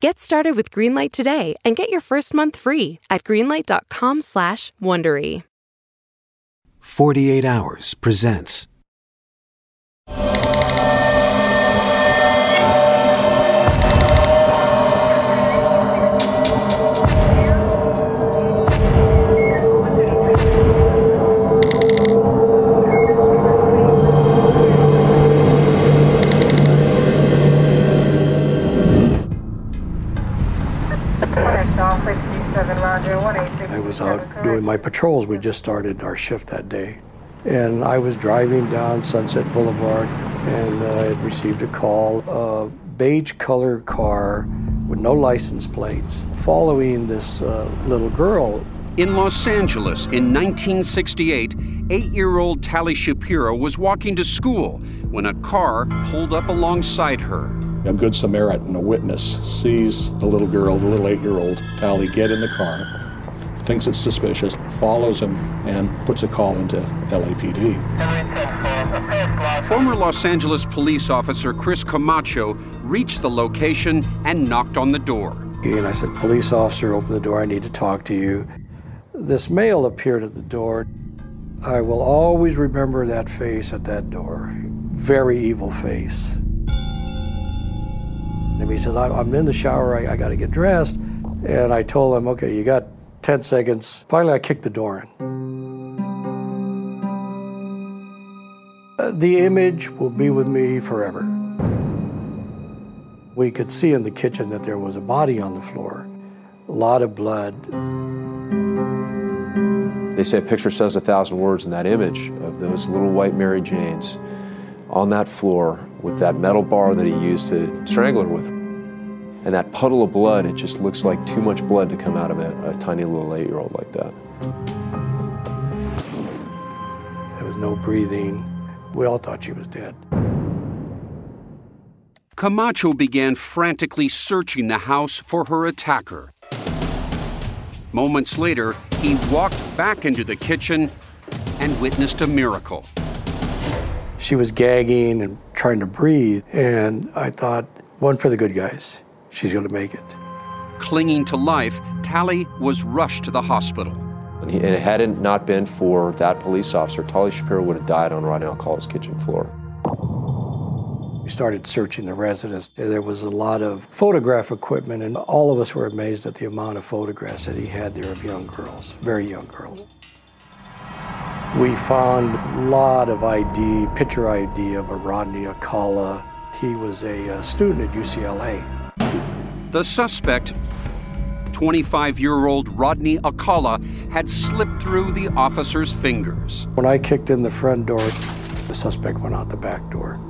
Get started with Greenlight today and get your first month free at greenlight.com slash Wondery. 48 Hours presents I was out doing my patrols. We just started our shift that day. And I was driving down Sunset Boulevard and uh, I had received a call. A beige color car with no license plates following this uh, little girl. In Los Angeles in 1968, eight year old Tali Shapiro was walking to school when a car pulled up alongside her. A good Samaritan, a witness, sees the little girl, the little eight year old Tali, get in the car, thinks it's suspicious, follows him, and puts a call into LAPD. Former Los Angeles police officer Chris Camacho reached the location and knocked on the door. And I said, Police officer, open the door. I need to talk to you. This male appeared at the door. I will always remember that face at that door. Very evil face. And he says, I'm in the shower. I, I got to get dressed. And I told him, okay, you got 10 seconds. Finally, I kicked the door in. Uh, the image will be with me forever. We could see in the kitchen that there was a body on the floor, a lot of blood. They say a picture says a thousand words, and that image of those little white Mary Janes on that floor with that metal bar that he used to strangle her with. And that puddle of blood, it just looks like too much blood to come out of a, a tiny little eight year old like that. There was no breathing. We all thought she was dead. Camacho began frantically searching the house for her attacker. Moments later, he walked back into the kitchen and witnessed a miracle. She was gagging and trying to breathe, and I thought, one for the good guys. She's going to make it. Clinging to life, Tali was rushed to the hospital. And, he, it hadn't not been for that police officer, Tali Shapiro would have died on Rodney Alcala's kitchen floor. We started searching the residence. There was a lot of photograph equipment, and all of us were amazed at the amount of photographs that he had there of young girls, very young girls. We found a lot of ID, picture ID of a Rodney Alcala. He was a, uh student at UCLA. The suspect, 25 year old Rodney Alcala had slipped through the officer's fingers. When I kicked in the front door, the suspect went out the back door.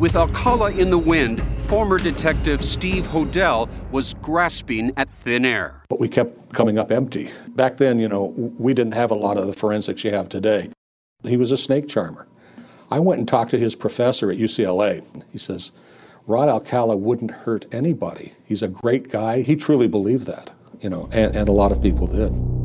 With Alcala in the wind, former detective Steve Hodel was grasping at thin air. But we kept coming up empty. Back then, you know, we didn't have a lot of the forensics you have today. He was a snake charmer. I went and talked to his professor at UCLA. He says, Rod Alcala wouldn't hurt anybody. He's a great guy. He truly believed that, you know, and, and a lot of people did.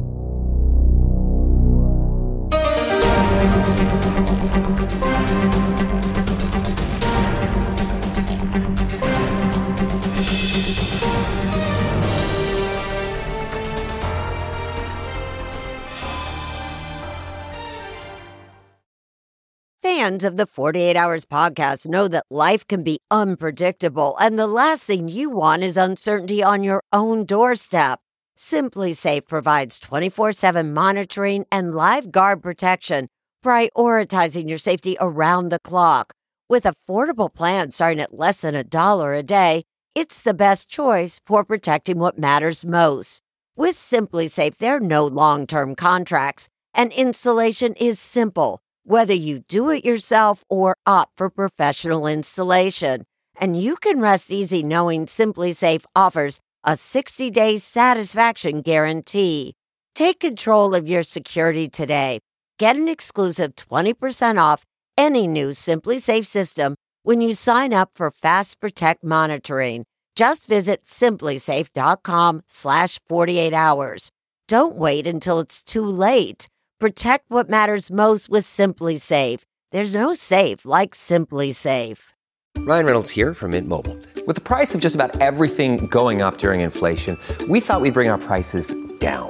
Fans of the 48 Hours podcast know that life can be unpredictable, and the last thing you want is uncertainty on your own doorstep. SimpliSafe provides 24 7 monitoring and live guard protection, prioritizing your safety around the clock. With affordable plans starting at less than a dollar a day, it's the best choice for protecting what matters most. With SimpliSafe, there are no long term contracts, and installation is simple whether you do it yourself or opt for professional installation. And you can rest easy knowing SimpliSafe offers a 60 day satisfaction guarantee. Take control of your security today. Get an exclusive 20% off any new SimpliSafe system when you sign up for Fast Protect monitoring. Just visit simplisafe.com slash 48 hours. Don't wait until it's too late. Protect what matters most with SimpliSafe. There's no safe like SimpliSafe. Ryan Reynolds here from Mint Mobile. With the price of just about everything going up during inflation, we thought we'd bring our prices down.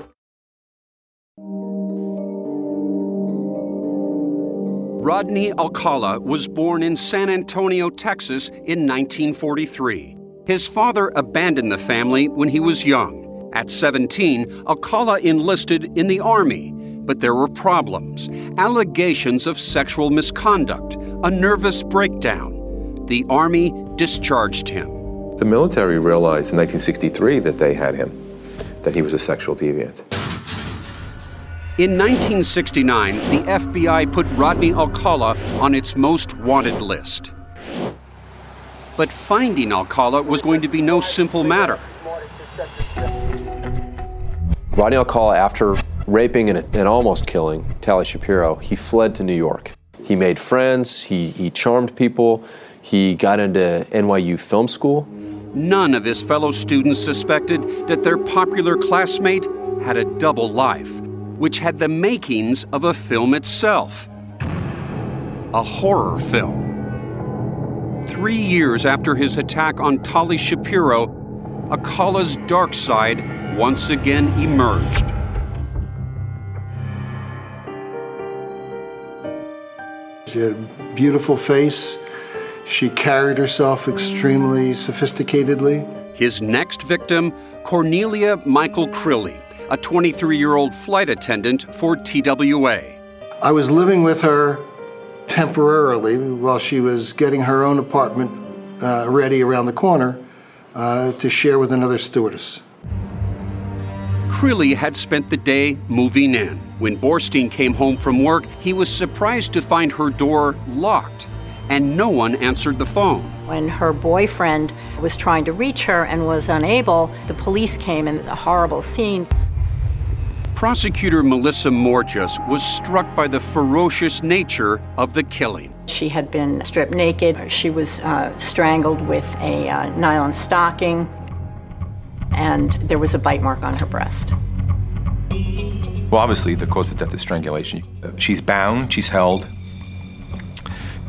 Rodney Alcala was born in San Antonio, Texas in 1943. His father abandoned the family when he was young. At 17, Alcala enlisted in the Army, but there were problems allegations of sexual misconduct, a nervous breakdown. The Army discharged him. The military realized in 1963 that they had him, that he was a sexual deviant. In 1969, the FBI put Rodney Alcala on its most wanted list. But finding Alcala was going to be no simple matter. Rodney Alcala, after raping and, and almost killing Tali Shapiro, he fled to New York. He made friends, he, he charmed people, he got into NYU Film School. None of his fellow students suspected that their popular classmate had a double life, which had the makings of a film itself a horror film. Three years after his attack on Tali Shapiro, Alcala's dark side once again emerged. She had a beautiful face. She carried herself extremely sophisticatedly. His next victim, Cornelia Michael Crilley, a 23 year old flight attendant for TWA. I was living with her temporarily while she was getting her own apartment uh, ready around the corner uh, to share with another stewardess. Crilley had spent the day moving in. When Borstein came home from work, he was surprised to find her door locked and no one answered the phone. When her boyfriend was trying to reach her and was unable, the police came and a horrible scene. Prosecutor Melissa Mourges was struck by the ferocious nature of the killing. She had been stripped naked. She was uh, strangled with a uh, nylon stocking, and there was a bite mark on her breast. Well, obviously, the cause of death is strangulation. She's bound, she's held.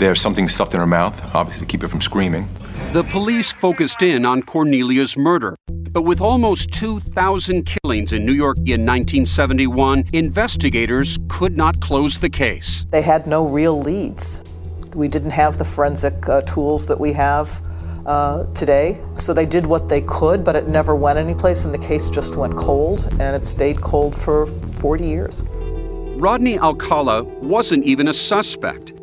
There's something stuffed in her mouth, obviously to keep her from screaming. The police focused in on Cornelia's murder. But with almost 2,000 killings in New York in 1971, investigators could not close the case. They had no real leads. We didn't have the forensic uh, tools that we have uh, today. So they did what they could, but it never went anyplace, and the case just went cold, and it stayed cold for 40 years. Rodney Alcala wasn't even a suspect.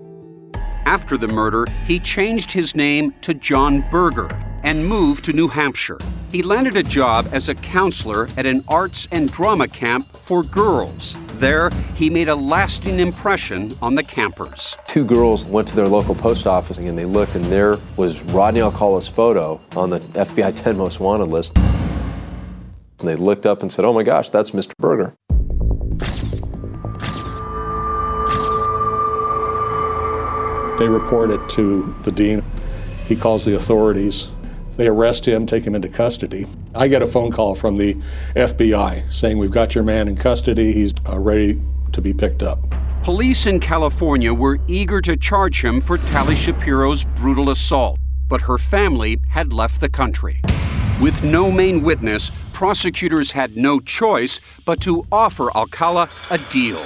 After the murder, he changed his name to John Berger and moved to New Hampshire. He landed a job as a counselor at an arts and drama camp for girls. There, he made a lasting impression on the campers. Two girls went to their local post office and they looked, and there was Rodney Alcala's photo on the FBI 10 Most Wanted list. And they looked up and said, Oh my gosh, that's Mr. Berger. They report it to the dean. He calls the authorities. They arrest him, take him into custody. I get a phone call from the FBI saying, We've got your man in custody. He's uh, ready to be picked up. Police in California were eager to charge him for Tali Shapiro's brutal assault, but her family had left the country. With no main witness, prosecutors had no choice but to offer Alcala a deal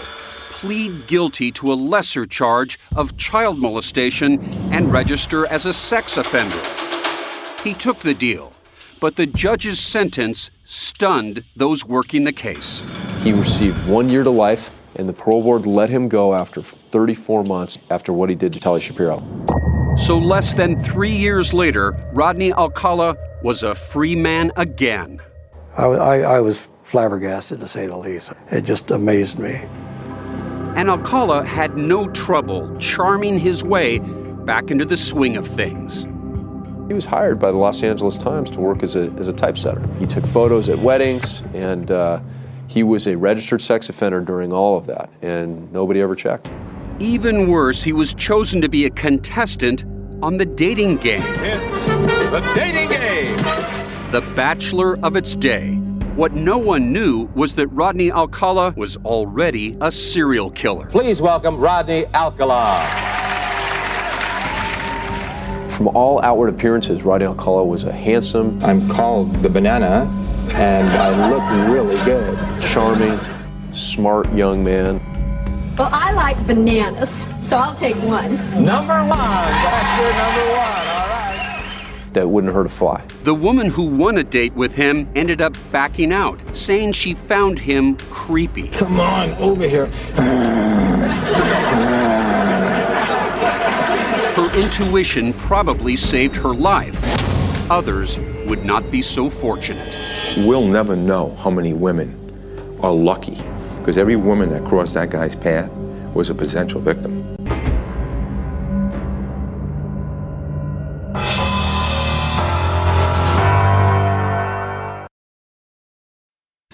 plead guilty to a lesser charge of child molestation and register as a sex offender. He took the deal, but the judge's sentence stunned those working the case. He received one year to life, and the parole board let him go after 34 months after what he did to Tali Shapiro. So, less than three years later, Rodney Alcala was a free man again. I, I, I was flabbergasted, to say the least. It just amazed me and Alcala had no trouble charming his way back into the swing of things. He was hired by the Los Angeles Times to work as a, as a typesetter. He took photos at weddings, and uh, he was a registered sex offender during all of that, and nobody ever checked. Even worse, he was chosen to be a contestant on the dating game. It's the dating game! The bachelor of its day. What no one knew was that Rodney Alcala was already a serial killer. Please welcome Rodney Alcala. From all outward appearances, Rodney Alcala was a handsome. I'm called the banana, and I look really good. Charming, smart young man. Well, I like bananas, so I'll take one. Number one. That's your number one. All right that wouldn't hurt a fly. The woman who won a date with him ended up backing out, saying she found him creepy. Come on, over here. her intuition probably saved her life. Others would not be so fortunate. We'll never know how many women are lucky because every woman that crossed that guy's path was a potential victim.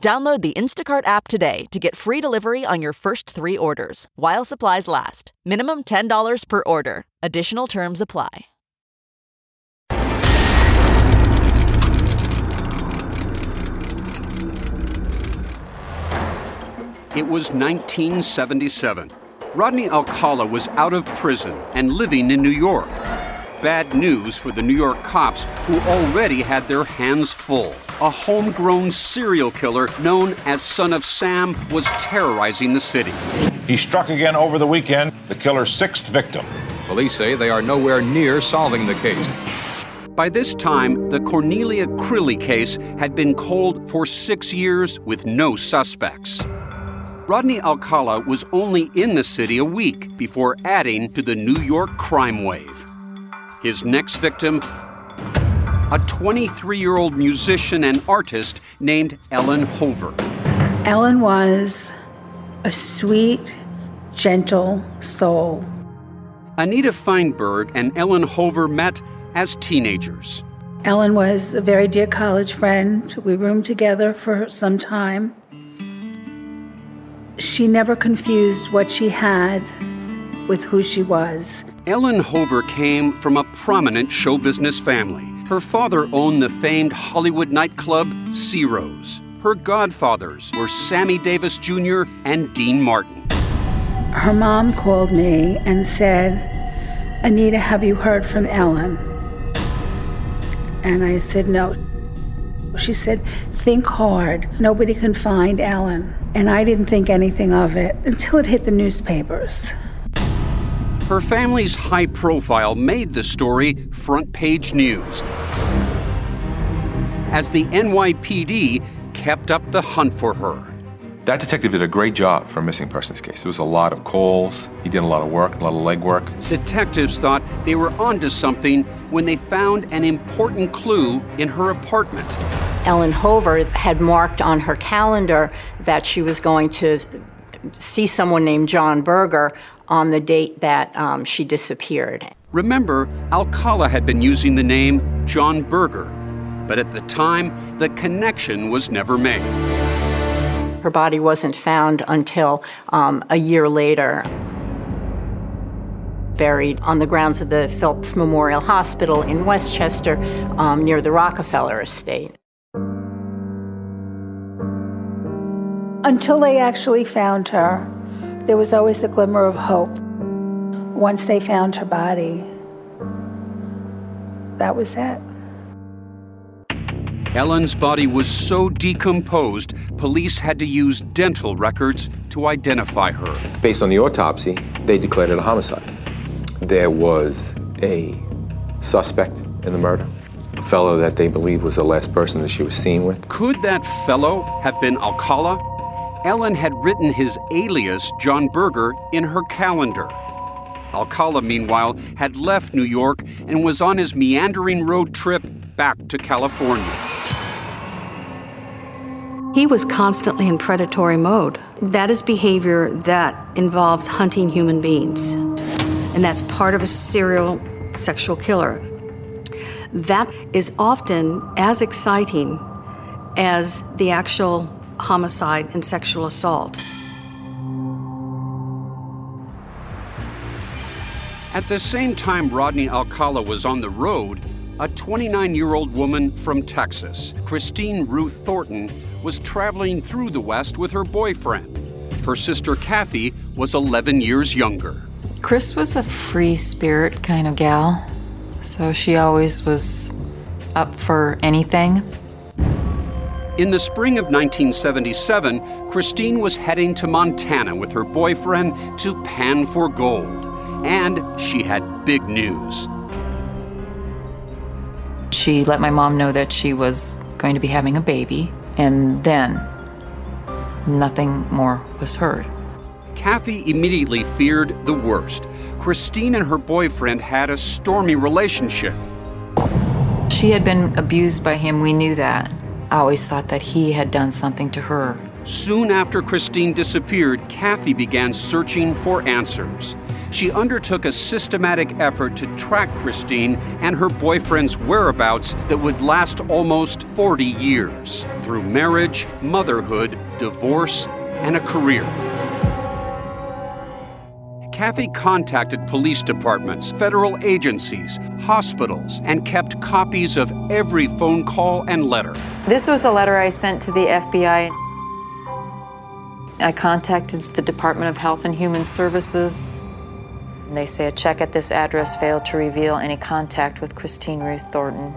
Download the Instacart app today to get free delivery on your first three orders while supplies last. Minimum $10 per order. Additional terms apply. It was 1977. Rodney Alcala was out of prison and living in New York. Bad news for the New York cops who already had their hands full. A homegrown serial killer known as Son of Sam was terrorizing the city. He struck again over the weekend, the killer's sixth victim. Police say they are nowhere near solving the case. By this time, the Cornelia Crilley case had been cold for six years with no suspects. Rodney Alcala was only in the city a week before adding to the New York crime wave. His next victim, a 23 year old musician and artist named Ellen Hover. Ellen was a sweet, gentle soul. Anita Feinberg and Ellen Hover met as teenagers. Ellen was a very dear college friend. We roomed together for some time. She never confused what she had with who she was. Ellen Hover came from a prominent show business family. Her father owned the famed Hollywood nightclub Ciro's. Her godfathers were Sammy Davis Jr. and Dean Martin. Her mom called me and said, Anita, have you heard from Ellen? And I said, no. She said, think hard. Nobody can find Ellen. And I didn't think anything of it until it hit the newspapers. Her family's high profile made the story front page news. As the NYPD kept up the hunt for her. That detective did a great job for a missing persons case. There was a lot of calls, he did a lot of work, a lot of legwork. Detectives thought they were onto something when they found an important clue in her apartment. Ellen Hover had marked on her calendar that she was going to see someone named John Berger on the date that um, she disappeared. Remember, Alcala had been using the name John Berger, but at the time, the connection was never made. Her body wasn't found until um, a year later, buried on the grounds of the Phelps Memorial Hospital in Westchester um, near the Rockefeller estate. Until they actually found her, there was always the glimmer of hope. Once they found her body, that was it. Ellen's body was so decomposed, police had to use dental records to identify her. Based on the autopsy, they declared it a homicide. There was a suspect in the murder, a fellow that they believed was the last person that she was seen with. Could that fellow have been Alcala? Ellen had written his alias, John Berger, in her calendar. Alcala, meanwhile, had left New York and was on his meandering road trip back to California. He was constantly in predatory mode. That is behavior that involves hunting human beings. And that's part of a serial sexual killer. That is often as exciting as the actual homicide and sexual assault. At the same time Rodney Alcala was on the road, a 29 year old woman from Texas, Christine Ruth Thornton, was traveling through the West with her boyfriend. Her sister Kathy was 11 years younger. Chris was a free spirit kind of gal, so she always was up for anything. In the spring of 1977, Christine was heading to Montana with her boyfriend to pan for gold. And she had big news. She let my mom know that she was going to be having a baby, and then nothing more was heard. Kathy immediately feared the worst. Christine and her boyfriend had a stormy relationship. She had been abused by him, we knew that. I always thought that he had done something to her. Soon after Christine disappeared, Kathy began searching for answers. She undertook a systematic effort to track Christine and her boyfriend's whereabouts that would last almost 40 years through marriage, motherhood, divorce, and a career. Kathy contacted police departments, federal agencies, hospitals, and kept copies of every phone call and letter. This was a letter I sent to the FBI. I contacted the Department of Health and Human Services. They say a check at this address failed to reveal any contact with Christine Ruth Thornton.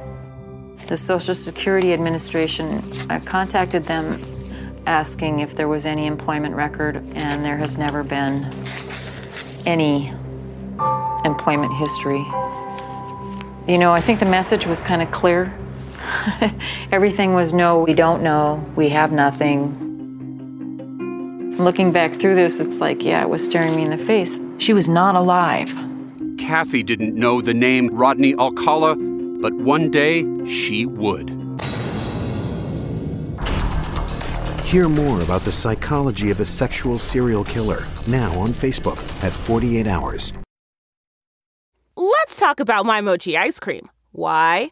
The Social Security Administration, I contacted them asking if there was any employment record, and there has never been any employment history. You know, I think the message was kind of clear. Everything was no, we don't know, we have nothing. Looking back through this, it's like, yeah, it was staring me in the face. She was not alive. Kathy didn't know the name Rodney Alcala, but one day she would. Hear more about the psychology of a sexual serial killer now on Facebook at 48 Hours. Let's talk about my mochi ice cream. Why?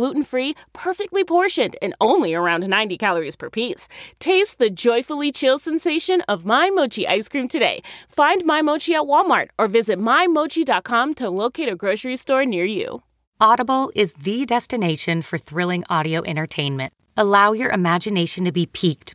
gluten free, perfectly portioned, and only around 90 calories per piece. Taste the joyfully chill sensation of My Mochi ice cream today. Find My Mochi at Walmart or visit MyMochi.com to locate a grocery store near you. Audible is the destination for thrilling audio entertainment. Allow your imagination to be piqued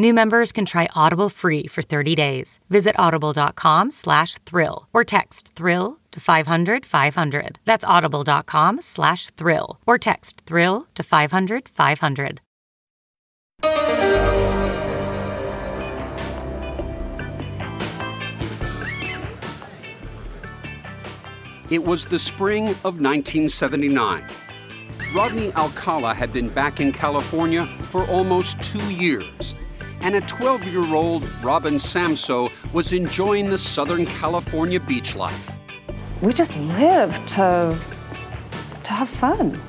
New members can try Audible free for 30 days. Visit audible.com slash thrill or text thrill to 500 500. That's audible.com slash thrill or text thrill to 500 500. It was the spring of 1979. Rodney Alcala had been back in California for almost two years, and a 12 year old Robin Samsoe was enjoying the Southern California beach life. We just live to, to have fun.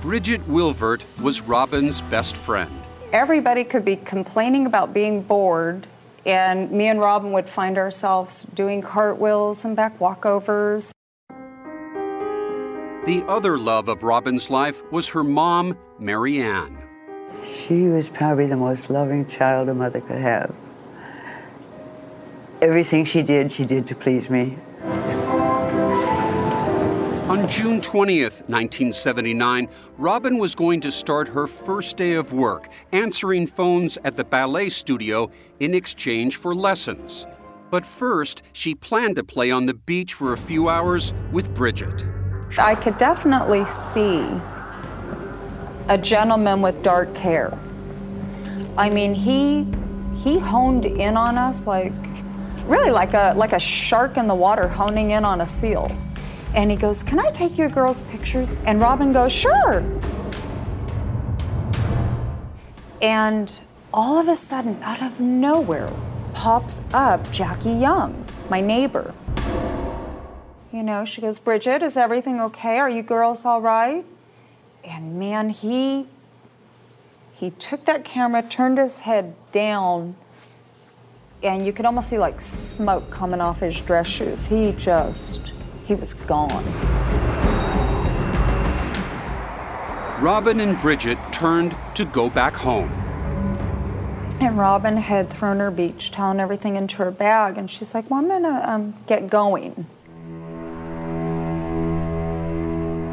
Bridget Wilvert was Robin's best friend. Everybody could be complaining about being bored, and me and Robin would find ourselves doing cartwheels and back walkovers. The other love of Robin's life was her mom, Mary Ann. She was probably the most loving child a mother could have. Everything she did, she did to please me. On June 20th, 1979, Robin was going to start her first day of work answering phones at the ballet studio in exchange for lessons. But first, she planned to play on the beach for a few hours with Bridget. I could definitely see a gentleman with dark hair. I mean, he he honed in on us like really like a like a shark in the water honing in on a seal. And he goes, "Can I take your girls' pictures?" And Robin goes, "Sure." And all of a sudden, out of nowhere, pops up Jackie Young, my neighbor. You know, she goes, Bridget, is everything okay? Are you girls all right? And man, he he took that camera, turned his head down, and you could almost see like smoke coming off his dress shoes. He just he was gone. Robin and Bridget turned to go back home. And Robin had thrown her beach towel and everything into her bag, and she's like, "Well, I'm gonna um, get going."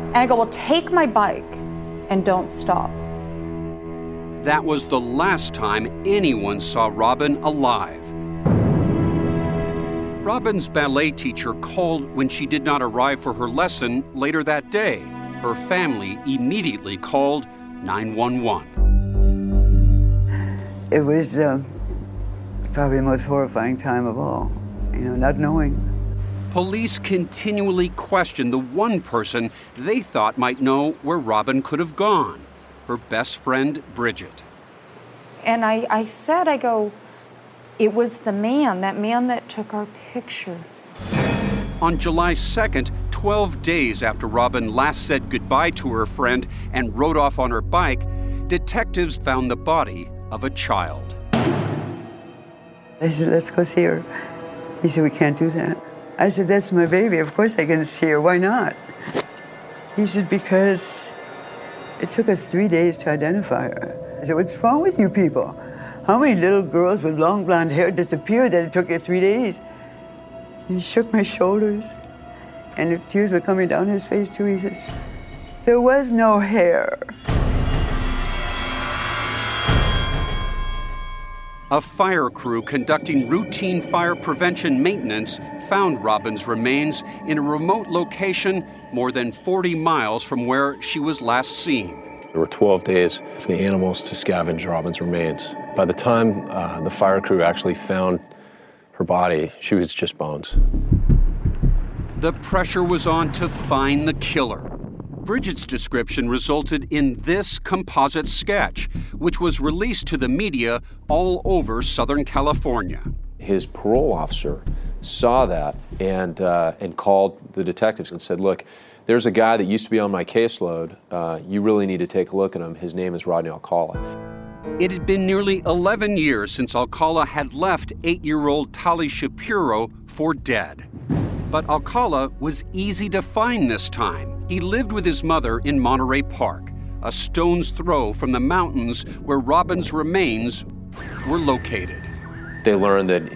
And I go, Well, take my bike and don't stop. That was the last time anyone saw Robin alive. Robin's ballet teacher called when she did not arrive for her lesson later that day. Her family immediately called 911. It was uh, Probably the most horrifying time of all, you know, not knowing. Police continually questioned the one person they thought might know where Robin could have gone her best friend, Bridget. And I, I said, I go, it was the man, that man that took our picture. On July 2nd, 12 days after Robin last said goodbye to her friend and rode off on her bike, detectives found the body of a child. I said, let's go see her. He said, we can't do that. I said, that's my baby. Of course I can see her. Why not? He said, because it took us three days to identify her. I said, what's wrong with you people? How many little girls with long blonde hair disappeared that it took you three days? He shook my shoulders, and the tears were coming down his face too. He says, there was no hair. A fire crew conducting routine fire prevention maintenance found Robin's remains in a remote location more than 40 miles from where she was last seen. There were 12 days for the animals to scavenge Robin's remains. By the time uh, the fire crew actually found her body, she was just bones. The pressure was on to find the killer. Bridget's description resulted in this composite sketch, which was released to the media all over Southern California. His parole officer saw that and, uh, and called the detectives and said, Look, there's a guy that used to be on my caseload. Uh, you really need to take a look at him. His name is Rodney Alcala. It had been nearly 11 years since Alcala had left eight year old Tali Shapiro for dead. But Alcala was easy to find this time. He lived with his mother in Monterey Park, a stone's throw from the mountains where Robin's remains were located. They learned that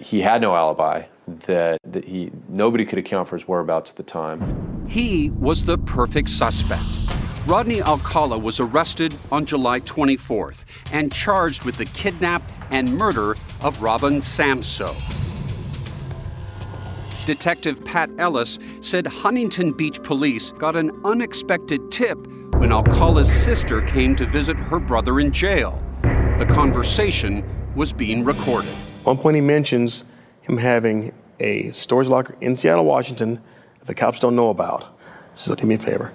he had no alibi, that, that he, nobody could account for his whereabouts at the time. He was the perfect suspect. Rodney Alcala was arrested on July 24th and charged with the kidnap and murder of Robin Samsoe. Detective Pat Ellis said Huntington Beach police got an unexpected tip when Alcala's sister came to visit her brother in jail. The conversation was being recorded. At one point, he mentions him having a storage locker in Seattle, Washington, that the cops don't know about. Says, Do me a favor,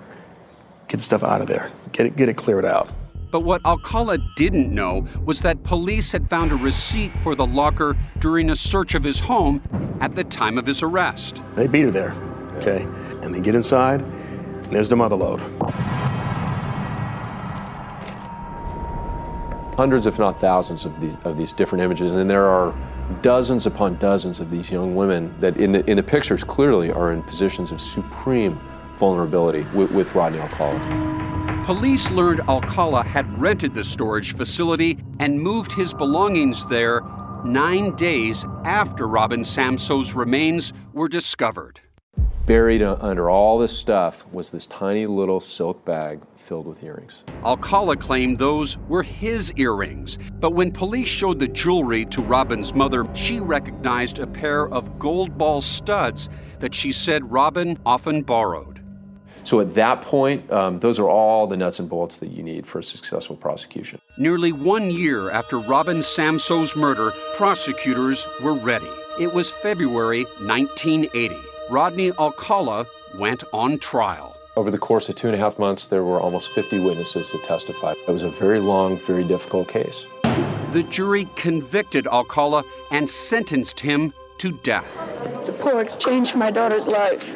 get the stuff out of there, get it, get it cleared out. But what Alcala didn't know was that police had found a receipt for the locker during a search of his home at the time of his arrest. They beat her there, okay? And they get inside, and there's the mother load. Hundreds, if not thousands, of these, of these different images. And there are dozens upon dozens of these young women that, in the, in the pictures, clearly are in positions of supreme vulnerability with, with Rodney Alcala. Police learned Alcala had rented the storage facility and moved his belongings there nine days after Robin Samsoe's remains were discovered. Buried under all this stuff was this tiny little silk bag filled with earrings. Alcala claimed those were his earrings, but when police showed the jewelry to Robin's mother, she recognized a pair of gold ball studs that she said Robin often borrowed. So at that point, um, those are all the nuts and bolts that you need for a successful prosecution. Nearly one year after Robin Samsoe's murder, prosecutors were ready. It was February 1980. Rodney Alcala went on trial. Over the course of two and a half months, there were almost 50 witnesses that testified. It was a very long, very difficult case. The jury convicted Alcala and sentenced him to death. It's a poor exchange for my daughter's life,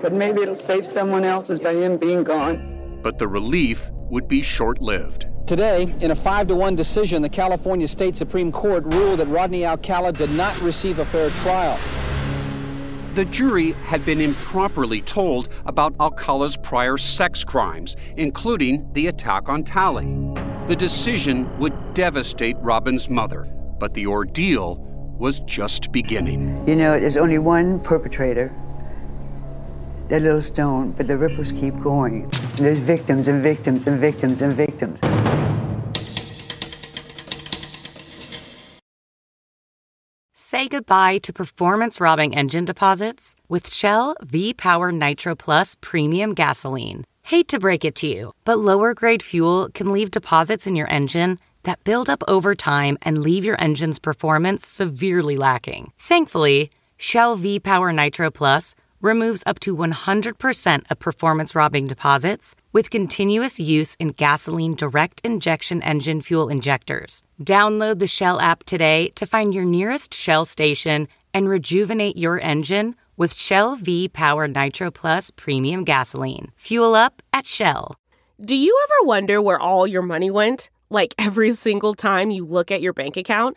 but maybe it'll save someone else's by him being gone. But the relief would be short lived. Today, in a 5 to 1 decision, the California State Supreme Court ruled that Rodney Alcala did not receive a fair trial. The jury had been improperly told about Alcala's prior sex crimes, including the attack on Tali. The decision would devastate Robin's mother, but the ordeal was just beginning. You know, there's only one perpetrator, that little stone, but the ripples keep going. And there's victims and victims and victims and victims. Say goodbye to performance robbing engine deposits with Shell V Power Nitro Plus Premium Gasoline. Hate to break it to you, but lower grade fuel can leave deposits in your engine that build up over time and leave your engine's performance severely lacking. Thankfully, Shell V Power Nitro Plus removes up to 100% of performance robbing deposits with continuous use in gasoline direct injection engine fuel injectors. Download the Shell app today to find your nearest Shell station and rejuvenate your engine with Shell V Power Nitro Plus Premium Gasoline. Fuel up at Shell. Do you ever wonder where all your money went? Like every single time you look at your bank account?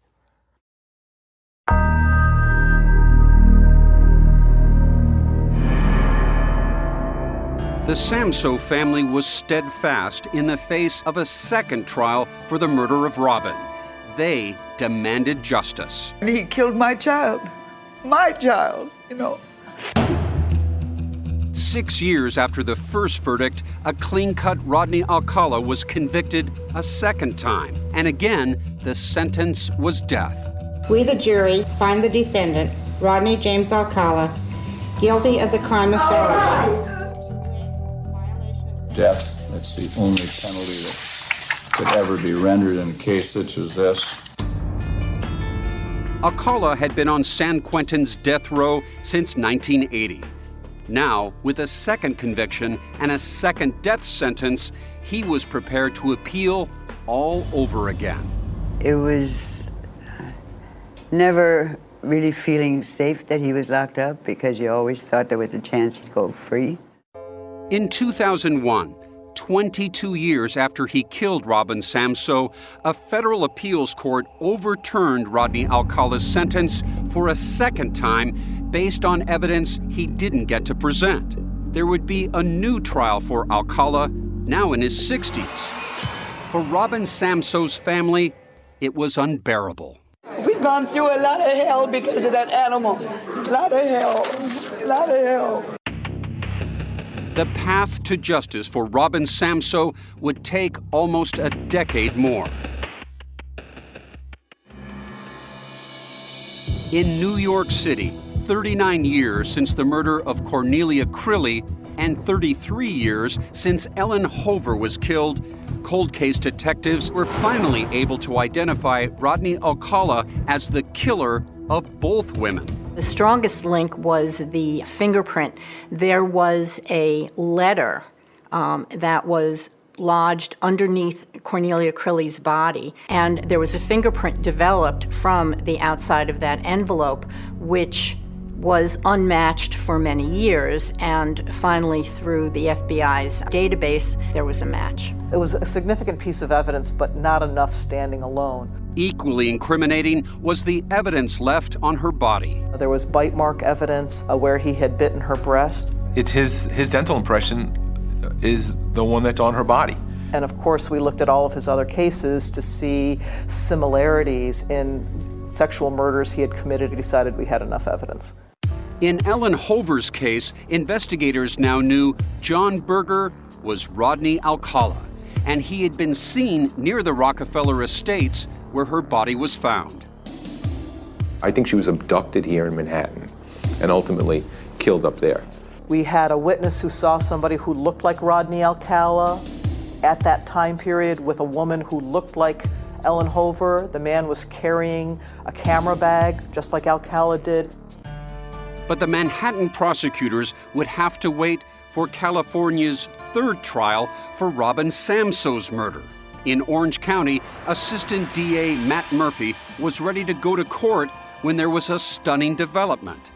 The Samsoe family was steadfast in the face of a second trial for the murder of Robin. They demanded justice. And he killed my child. My child, you know. Six years after the first verdict, a clean cut Rodney Alcala was convicted a second time. And again, the sentence was death. We, the jury, find the defendant, Rodney James Alcala, guilty of the crime of felony. Death, that's the only penalty that could ever be rendered in a case such as this. Alcala had been on San Quentin's death row since 1980. Now, with a second conviction and a second death sentence, he was prepared to appeal all over again. It was never really feeling safe that he was locked up because you always thought there was a chance he'd go free. In 2001, 22 years after he killed Robin Samsoe, a federal appeals court overturned Rodney Alcala's sentence for a second time based on evidence he didn't get to present. There would be a new trial for Alcala, now in his 60s. For Robin Samsoe's family, it was unbearable. We've gone through a lot of hell because of that animal. A lot of hell. A lot of hell. The path to justice for Robin Samsoe would take almost a decade more. In New York City, 39 years since the murder of Cornelia Crilley and 33 years since Ellen Hover was killed, cold case detectives were finally able to identify Rodney Alcala as the killer of both women. The strongest link was the fingerprint. There was a letter um, that was lodged underneath Cornelia Crilley's body, and there was a fingerprint developed from the outside of that envelope, which was unmatched for many years, and finally, through the FBI's database, there was a match. It was a significant piece of evidence, but not enough standing alone. Equally incriminating was the evidence left on her body. There was bite mark evidence uh, where he had bitten her breast. It's his, his dental impression is the one that's on her body. And of course, we looked at all of his other cases to see similarities in sexual murders he had committed. We decided we had enough evidence. In Ellen Hover's case, investigators now knew John Berger was Rodney Alcala, and he had been seen near the Rockefeller estates where her body was found. I think she was abducted here in Manhattan and ultimately killed up there. We had a witness who saw somebody who looked like Rodney Alcala at that time period with a woman who looked like Ellen Hover. The man was carrying a camera bag, just like Alcala did. But the Manhattan prosecutors would have to wait for California's third trial for Robin Samso's murder. In Orange County, Assistant DA Matt Murphy was ready to go to court when there was a stunning development.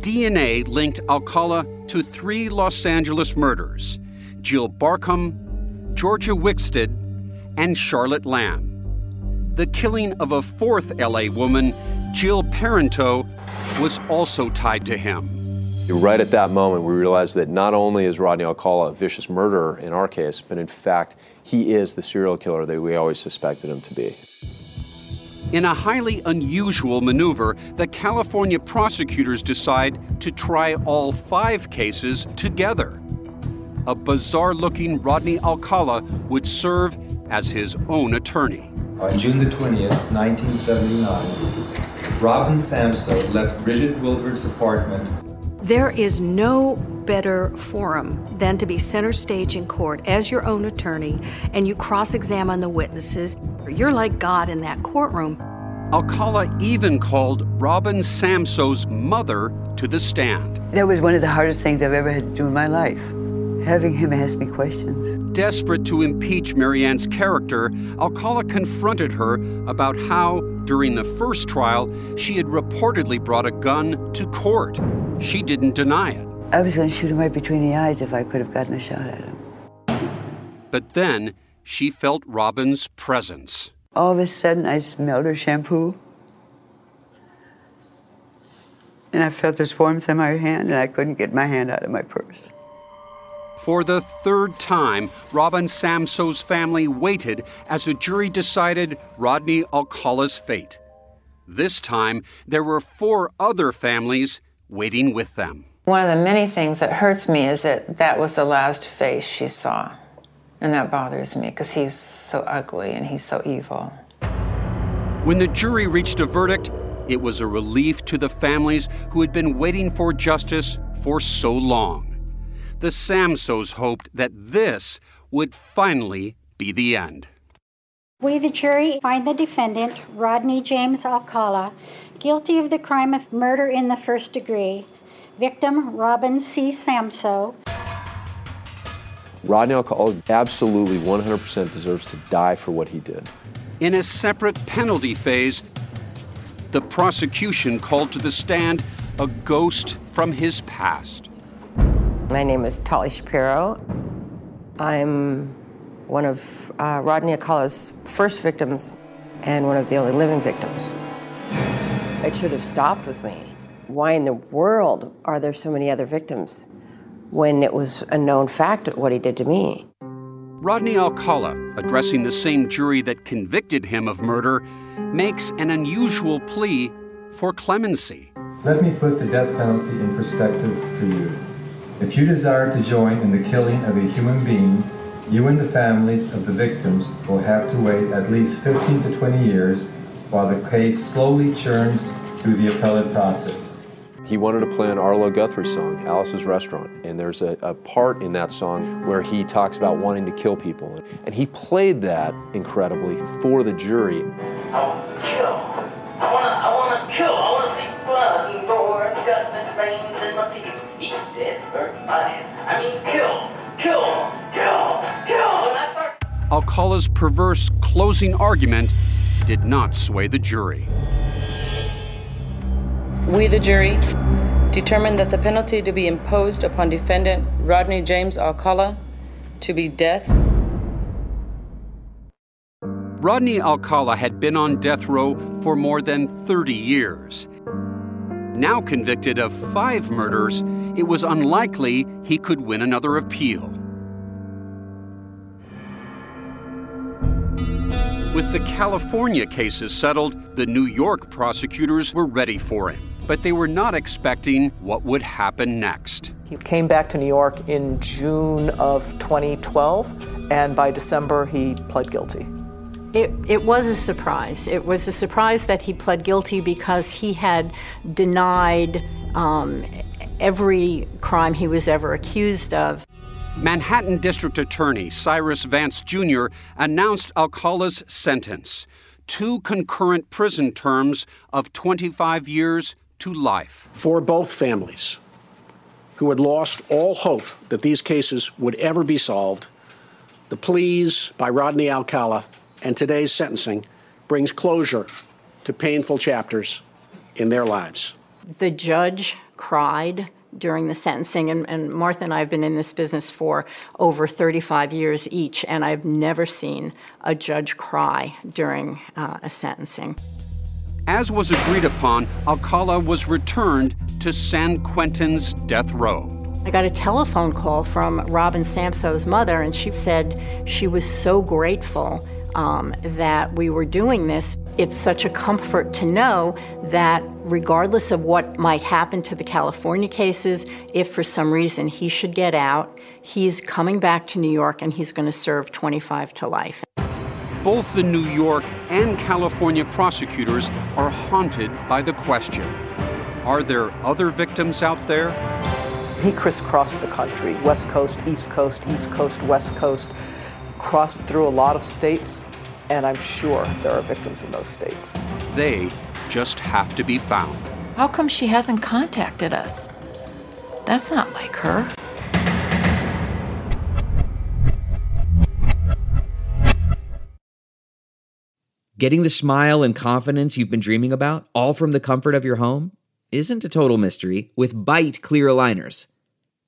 DNA linked Alcala to three Los Angeles murders Jill Barcombe, Georgia Wixted, and Charlotte Lamb. The killing of a fourth LA woman, Jill Parenteau, was also tied to him. Right at that moment, we realized that not only is Rodney Alcala a vicious murderer in our case, but in fact, he is the serial killer that we always suspected him to be. In a highly unusual maneuver, the California prosecutors decide to try all five cases together. A bizarre looking Rodney Alcala would serve as his own attorney. On June the 20th, 1979, Robin Samsoe left Bridget Wilvert's apartment. There is no better forum than to be center stage in court as your own attorney and you cross examine the witnesses. You're like God in that courtroom. Alcala even called Robin Samsoe's mother to the stand. That was one of the hardest things I've ever had to do in my life, having him ask me questions. Desperate to impeach Marianne's character, Alcala confronted her about how, during the first trial, she had reportedly brought a gun to court. She didn't deny it. I was going to shoot him right between the eyes if I could have gotten a shot at him. But then she felt Robin's presence. All of a sudden, I smelled her shampoo. And I felt this warmth in my hand, and I couldn't get my hand out of my purse. For the third time, Robin Samsoe's family waited as a jury decided Rodney Alcala's fate. This time, there were four other families waiting with them. One of the many things that hurts me is that that was the last face she saw. And that bothers me because he's so ugly and he's so evil. When the jury reached a verdict, it was a relief to the families who had been waiting for justice for so long. The Samsoes hoped that this would finally be the end. We, the jury, find the defendant, Rodney James Alcala, guilty of the crime of murder in the first degree. Victim, Robin C. Samsoe. Rodney Alcala absolutely 100% deserves to die for what he did. In a separate penalty phase, the prosecution called to the stand a ghost from his past. My name is Tali Shapiro. I'm one of uh, Rodney Alcala's first victims and one of the only living victims. It should have stopped with me. Why in the world are there so many other victims when it was a known fact what he did to me? Rodney Alcala, addressing the same jury that convicted him of murder, makes an unusual plea for clemency. Let me put the death penalty in perspective for you. If you desire to join in the killing of a human being, you and the families of the victims will have to wait at least 15 to 20 years while the case slowly churns through the appellate process. He wanted to play an Arlo Guthrie song, Alice's Restaurant, and there's a, a, part in that song where he talks about wanting to kill people. And he played that incredibly for the jury. I want to kill. I want to, I kill. I want to see blood and gore and guts and veins and my teeth. Eat dead, burnt bodies. I mean, kill, kill, kill, kill. And I start... Alcala's perverse closing argument did not sway the jury. We, the jury, determine that the penalty to be imposed upon defendant Rodney James Alcala to be death. Rodney Alcala had been on death row for more than 30 years. Now convicted of five murders, it was unlikely he could win another appeal. With the California cases settled, the New York prosecutors were ready for him but they were not expecting what would happen next. He came back to New York in June of 2012, and by December, he pled guilty. It, it, was a surprise. It was a surprise that he pled guilty because he had denied um, every crime he was ever accused of. Manhattan District Attorney Cyrus Vance Jr. announced Alcala's sentence two concurrent prison terms of 25 years to life. For both families who had lost all hope that these cases would ever be solved, the pleas by Rodney Alcala and today's sentencing brings closure to painful chapters in their lives. The judge cried during the sentencing. And, and, Martha and I have been in this business for over 35 years each, and I've never seen a judge cry during uh, a sentencing. As was agreed upon, Alcala was returned to San Quentin's death row. I got a telephone call from Robin Samsoe's mother, and she said she was so grateful um, that we were doing this. It's such a comfort to know that regardless of what might happen to the California cases, if for some reason he should get out, he's coming back to New York and he's going to serve 25 to life. Both the New York and California prosecutors are haunted by the question Are there other victims out there? He crisscrossed the country West Coast, East Coast, East Coast, West Coast, crossed through a lot of states, and I'm sure there are victims in those states. They just have to be found. How come she hasn't contacted us? That's not like her. Getting the smile and confidence you've been dreaming about, all from the comfort of your home, isn't a total mystery with Byte clear aligners.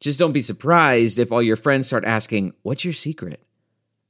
Just don't be surprised if all your friends start asking, What's your secret?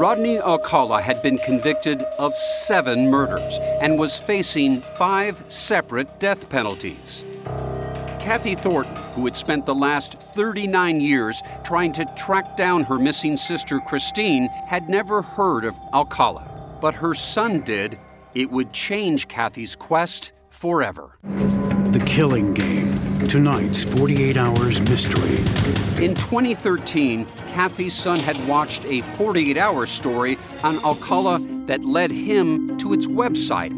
Rodney Alcala had been convicted of seven murders and was facing five separate death penalties. Kathy Thornton, who had spent the last 39 years trying to track down her missing sister Christine, had never heard of Alcala. But her son did. It would change Kathy's quest forever. The Killing Game. Tonight's 48 Hours Mystery. In 2013, Kathy's son had watched a 48 hour story on Alcala that led him to its website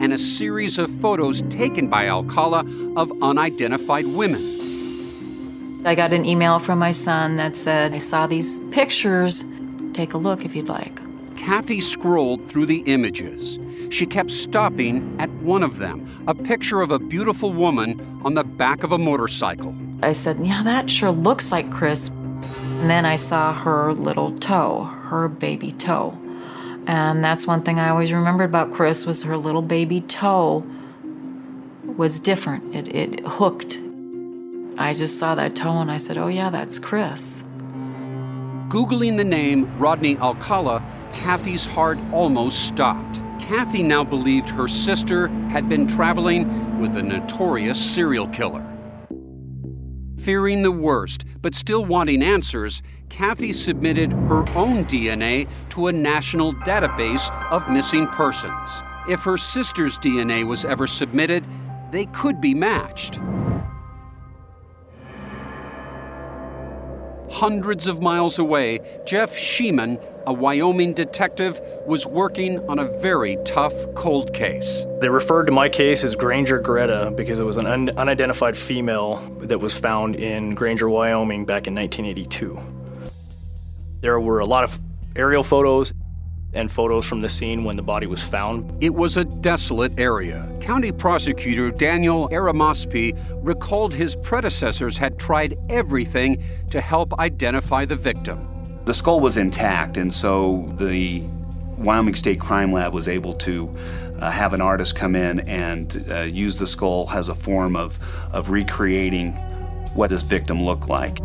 and a series of photos taken by Alcala of unidentified women. I got an email from my son that said, I saw these pictures. Take a look if you'd like. Kathy scrolled through the images. She kept stopping at one of them a picture of a beautiful woman on the back of a motorcycle. I said, Yeah, that sure looks like Chris. And then I saw her little toe, her baby toe. And that's one thing I always remembered about Chris was her little baby toe was different. It, it hooked. I just saw that toe and I said, oh yeah, that's Chris. Googling the name Rodney Alcala, Kathy's heart almost stopped. Kathy now believed her sister had been traveling with a notorious serial killer. Fearing the worst, but still wanting answers, Kathy submitted her own DNA to a national database of missing persons. If her sister's DNA was ever submitted, they could be matched. Hundreds of miles away, Jeff Sheeman, a Wyoming detective, was working on a very tough cold case. They referred to my case as Granger Greta because it was an un- unidentified female that was found in Granger, Wyoming back in 1982. There were a lot of aerial photos and photos from the scene when the body was found. It was a desolate area. County prosecutor Daniel Erramouspe recalled his predecessors had tried everything to help identify the victim. The skull was intact, and so the Wyoming State Crime Lab was able to uh, have an artist come in and uh, use the skull as a form of, of recreating what this victim looked like.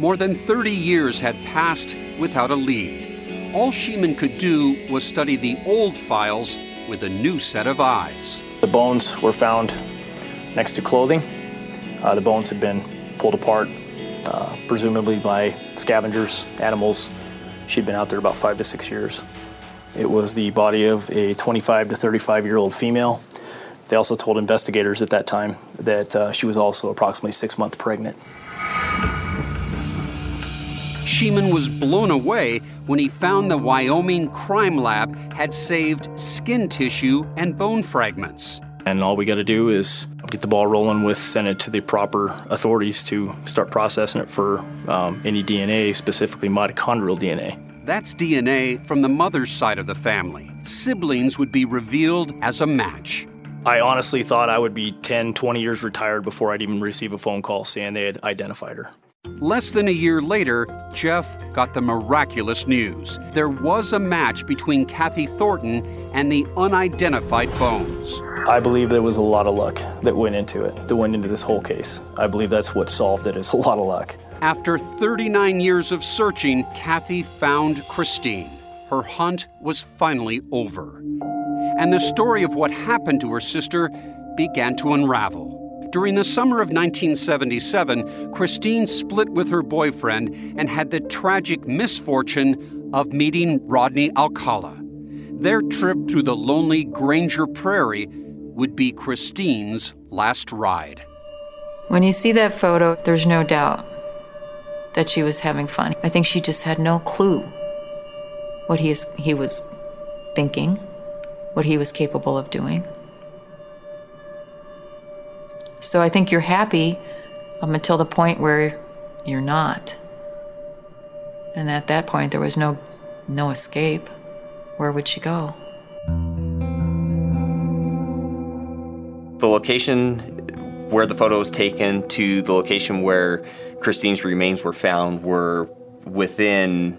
More than 30 years had passed without a lead. all Sheeman could do was study the old files with a new set of eyes. The bones were found next to clothing. Uh, the bones had been pulled apart, uh, presumably by scavengers, animals. She'd been out there about five to six years. It was the body of a 25 to 35 year old female. They also told investigators at that time that uh, she was also approximately six months pregnant. Sheeman was blown away when he found the Wyoming Crime Lab had saved skin tissue and bone fragments. And all we got to do is get the ball rolling with, send it to the proper authorities to start processing it for um, any DNA, specifically mitochondrial DNA. That's DNA from the mother's side of the family. Siblings would be revealed as a match. I honestly thought I would be 10, 20 years retired before I'd even receive a phone call saying they had identified her. Less than a year later, Jeff got the miraculous news. There was a match between Kathy Thornton and the unidentified bones. I believe there was a lot of luck that went into it, that went into this whole case. I believe that's what solved it, is a lot of luck. After 39 years of searching, Kathy found Christine. Her hunt was finally over. And the story of what happened to her sister began to unravel. During the summer of 1977, Christine split with her boyfriend and had the tragic misfortune of meeting Rodney Alcala. Their trip through the lonely Granger Prairie would be Christine's last ride. When you see that photo, there's no doubt that she was having fun. I think she just had no clue what he, is, he was thinking, what he was capable of doing. So I think you're happy um, until the point where you're not. And at that point, there was no, no escape. Where would she go? The location where the photo was taken to the location where Christine's remains were found were within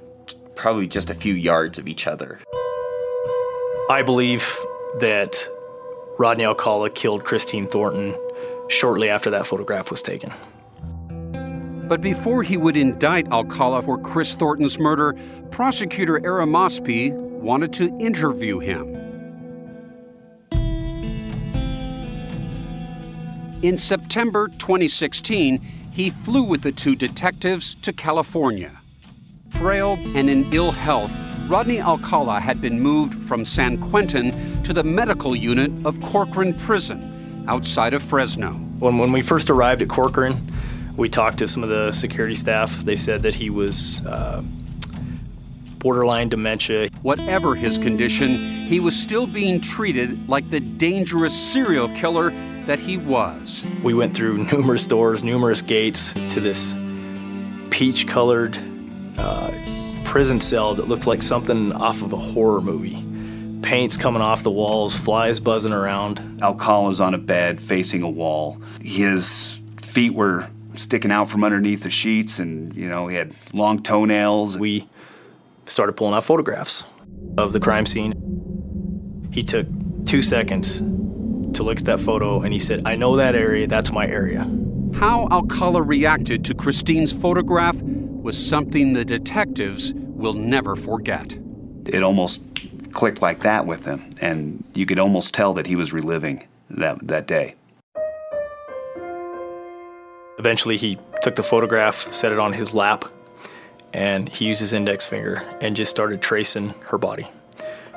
probably just a few yards of each other. I believe that Rodney Alcala killed Christine Thornton shortly after that photograph was taken. But before he would indict Alcala for Chris Thornton's murder, prosecutor Erramouspe wanted to interview him. In September 2016, he flew with the two detectives to California. Frail and in ill health, Rodney Alcala had been moved from San Quentin to the medical unit of Corcoran Prison outside of Fresno. When, when we first arrived at Corcoran, we talked to some of the security staff. They said that he was uh, borderline dementia. Whatever his condition, he was still being treated like the dangerous serial killer that he was. We went through numerous doors, numerous gates to this peach colored uh, prison cell that looked like something off of a horror movie. Paint's coming off the walls, flies buzzing around. Alcala's on a bed facing a wall. His feet were sticking out from underneath the sheets, and, you know, he had long toenails. We started pulling out photographs of the crime scene. He took two seconds to look at that photo and he said, I know that area, that's my area. How Alcala reacted to Christine's photograph was something the detectives will never forget. It almost clicked like that with him, and you could almost tell that he was reliving that, that day. Eventually, he took the photograph, set it on his lap, and he used his index finger and just started tracing her body.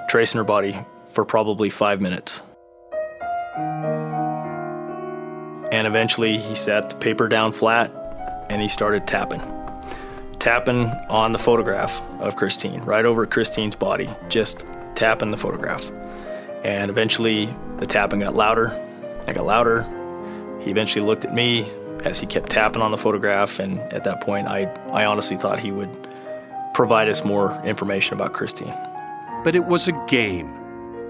Tracing her body for probably five minutes. And eventually, he sat the paper down flat and he started tapping. Tapping on the photograph of Christine, right over Christine's body, just tapping the photograph. And eventually, the tapping got louder. It got louder. He eventually looked at me as he kept tapping on the photograph, and at that point, I, I honestly thought he would provide us more information about Christine. But it was a game.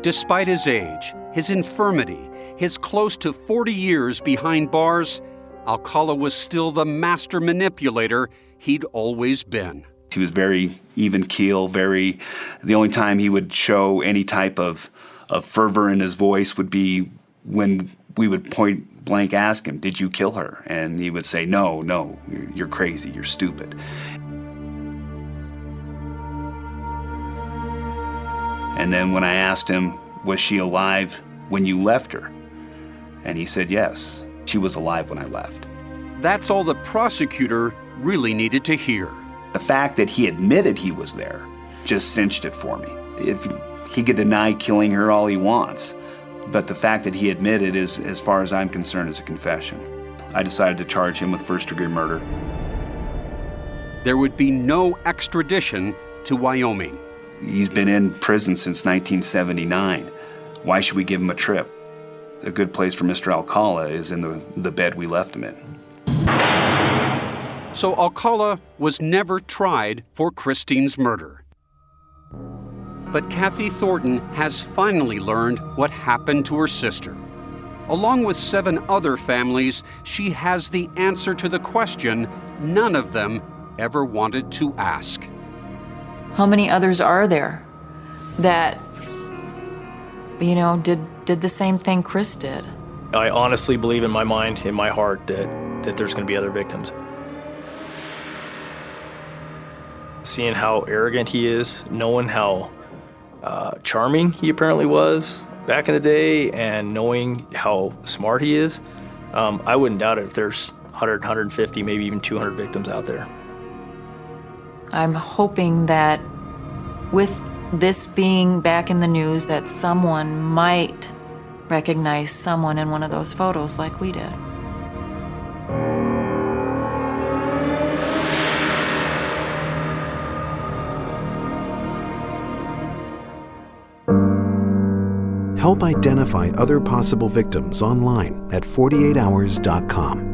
Despite his age, his infirmity, his close to 40 years behind bars, Alcala was still the master manipulator he'd always been. He was very even keel, very. The only time he would show any type of, of fervor in his voice would be when we would point blank ask him, Did you kill her? And he would say, No, no, you're, crazy, you're stupid. And then when I asked him, was she alive when you left her? And he said, yes, she was alive when I left. That's all the prosecutor really needed to hear. The fact that he admitted he was there just cinched it for me. If he could deny killing her all he wants, but the fact that he admitted is, as far as I'm concerned, is a confession. I decided to charge him with first degree murder. There would be no extradition to Wyoming. He's been in prison since 1979. Why should we give him a trip? A good place for Mr. Alcala is in the, the bed we left him in. So Alcala was never tried for Christine's murder. But Kathy Thornton has finally learned what happened to her sister. Along with seven other families, she has the answer to the question none of them ever wanted to ask. How many others are there that, you know, did, did the same thing Chris did? I honestly believe in my mind, in my heart, that, that there's going to be other victims. Seeing how arrogant he is, knowing how uh, charming he apparently was back in the day, and knowing how smart he is, um, I wouldn't doubt it if there's 100, 150, maybe even 200 victims out there. I'm hoping that with this being back in the news, that someone might recognize someone in one of those photos like we did. Help identify other possible victims online at 48hours.com.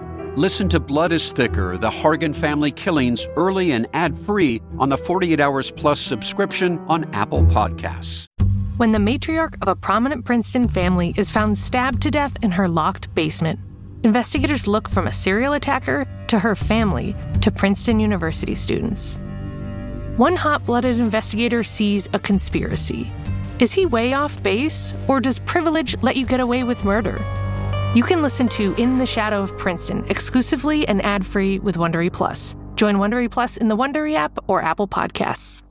Listen to Blood is Thicker The Hargan Family Killings early and ad free on the 48 Hours Plus subscription on Apple Podcasts. When the matriarch of a prominent Princeton family is found stabbed to death in her locked basement, investigators look from a serial attacker to her family to Princeton University students. One hot blooded investigator sees a conspiracy. Is he way off base, or does privilege let you get away with murder? You can listen to In the Shadow of Princeton exclusively and ad free with Wondery Plus. Join Wondery Plus in the Wondery app or Apple Podcasts.